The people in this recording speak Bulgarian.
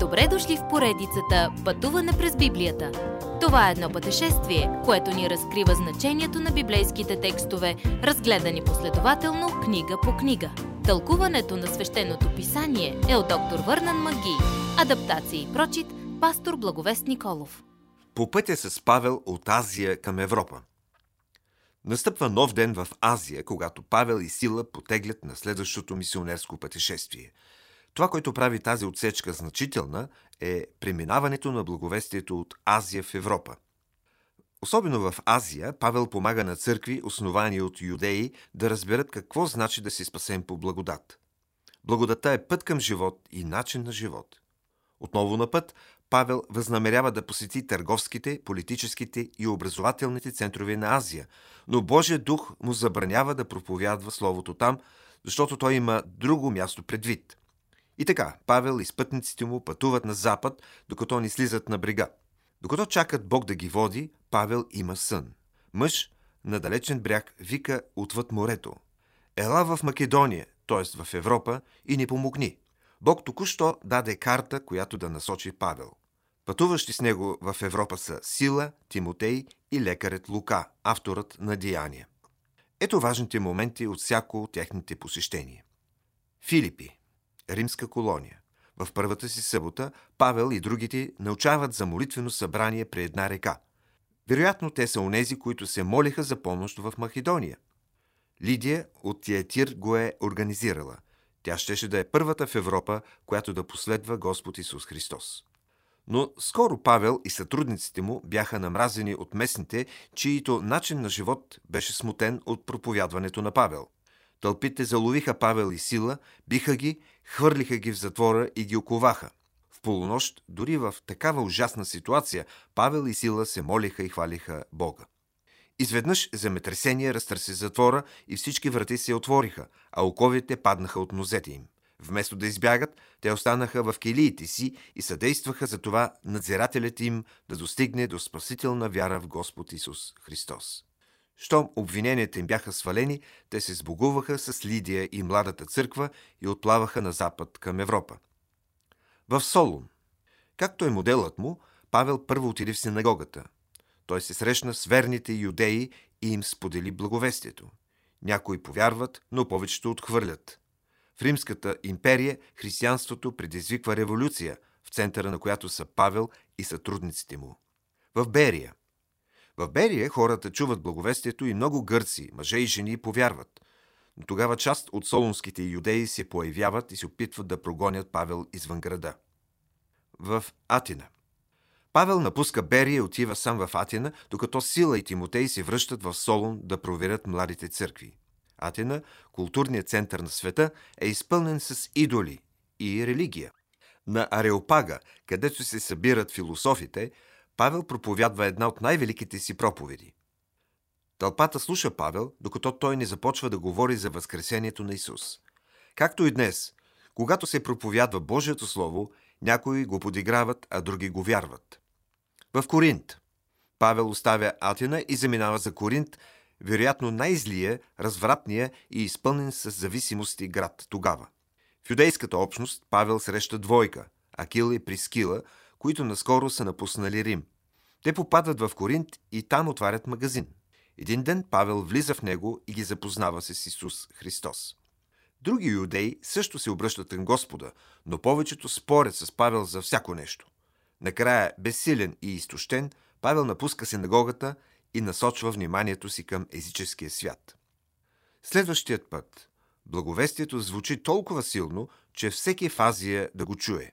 Добре дошли в поредицата Пътуване през Библията. Това е едно пътешествие, което ни разкрива значението на библейските текстове, разгледани последователно книга по книга. Тълкуването на свещеното писание е от доктор Върнан Маги. Адаптация и прочит, пастор Благовест Николов. По пътя с Павел от Азия към Европа. Настъпва нов ден в Азия, когато Павел и Сила потеглят на следващото мисионерско пътешествие – това, което прави тази отсечка значителна, е преминаването на благовестието от Азия в Европа. Особено в Азия, Павел помага на църкви, основани от юдеи, да разберат какво значи да се спасем по благодат. Благодата е път към живот и начин на живот. Отново на път, Павел възнамерява да посети търговските, политическите и образователните центрове на Азия, но Божия дух му забранява да проповядва Словото там, защото той има друго място предвид. И така, Павел и спътниците му пътуват на запад, докато ни слизат на брега. Докато чакат Бог да ги води, Павел има сън. Мъж на далечен бряг вика отвъд морето. Ела в Македония, т.е. в Европа, и ни помогни. Бог току-що даде карта, която да насочи Павел. Пътуващи с него в Европа са Сила, Тимотей и лекарят Лука, авторът на Деяния. Ето важните моменти от всяко от техните посещения. Филипи римска колония. В първата си събота Павел и другите научават за молитвено събрание при една река. Вероятно те са онези, които се молиха за помощ в Македония. Лидия от Тиатир го е организирала. Тя щеше да е първата в Европа, която да последва Господ Исус Христос. Но скоро Павел и сътрудниците му бяха намразени от местните, чието начин на живот беше смутен от проповядването на Павел – Тълпите заловиха Павел и Сила, биха ги, хвърлиха ги в затвора и ги оковаха. В полунощ, дори в такава ужасна ситуация, Павел и Сила се молиха и хвалиха Бога. Изведнъж земетресение разтърси затвора и всички врати се отвориха, а оковите паднаха от нозете им. Вместо да избягат, те останаха в килиите си и съдействаха за това надзирателят им да достигне до спасителна вяра в Господ Исус Христос. Щом обвиненията им бяха свалени, те се сбогуваха с Лидия и младата църква и отплаваха на запад към Европа. В Солун, както е моделът му, Павел първо отиде в синагогата. Той се срещна с верните юдеи и им сподели благовестието. Някои повярват, но повечето отхвърлят. В Римската империя християнството предизвиква революция, в центъра на която са Павел и сътрудниците му. В Берия – в Берия хората чуват благовестието и много гърци, мъже и жени повярват. Но тогава част от солунските юдеи се появяват и се опитват да прогонят Павел извън града. В Атина. Павел напуска Берия и отива сам в Атина, докато Сила и Тимотей се връщат в Солун да проверят младите църкви. Атина, културният център на света, е изпълнен с идоли и религия. На Ареопага, където се събират философите, Павел проповядва една от най-великите си проповеди. Тълпата слуша Павел, докато той не започва да говори за възкресението на Исус. Както и днес, когато се проповядва Божието Слово, някои го подиграват, а други го вярват. В Коринт. Павел оставя Атина и заминава за Коринт, вероятно най-злия, развратния и изпълнен с зависимости град тогава. В юдейската общност Павел среща двойка – Акила и Прискила – които наскоро са напуснали Рим. Те попадат в Коринт и там отварят магазин. Един ден Павел влиза в него и ги запознава с Исус Христос. Други юдеи също се обръщат към Господа, но повечето спорят с Павел за всяко нещо. Накрая, безсилен и изтощен, Павел напуска синагогата и насочва вниманието си към езическия свят. Следващият път благовестието звучи толкова силно, че всеки в Азия да го чуе.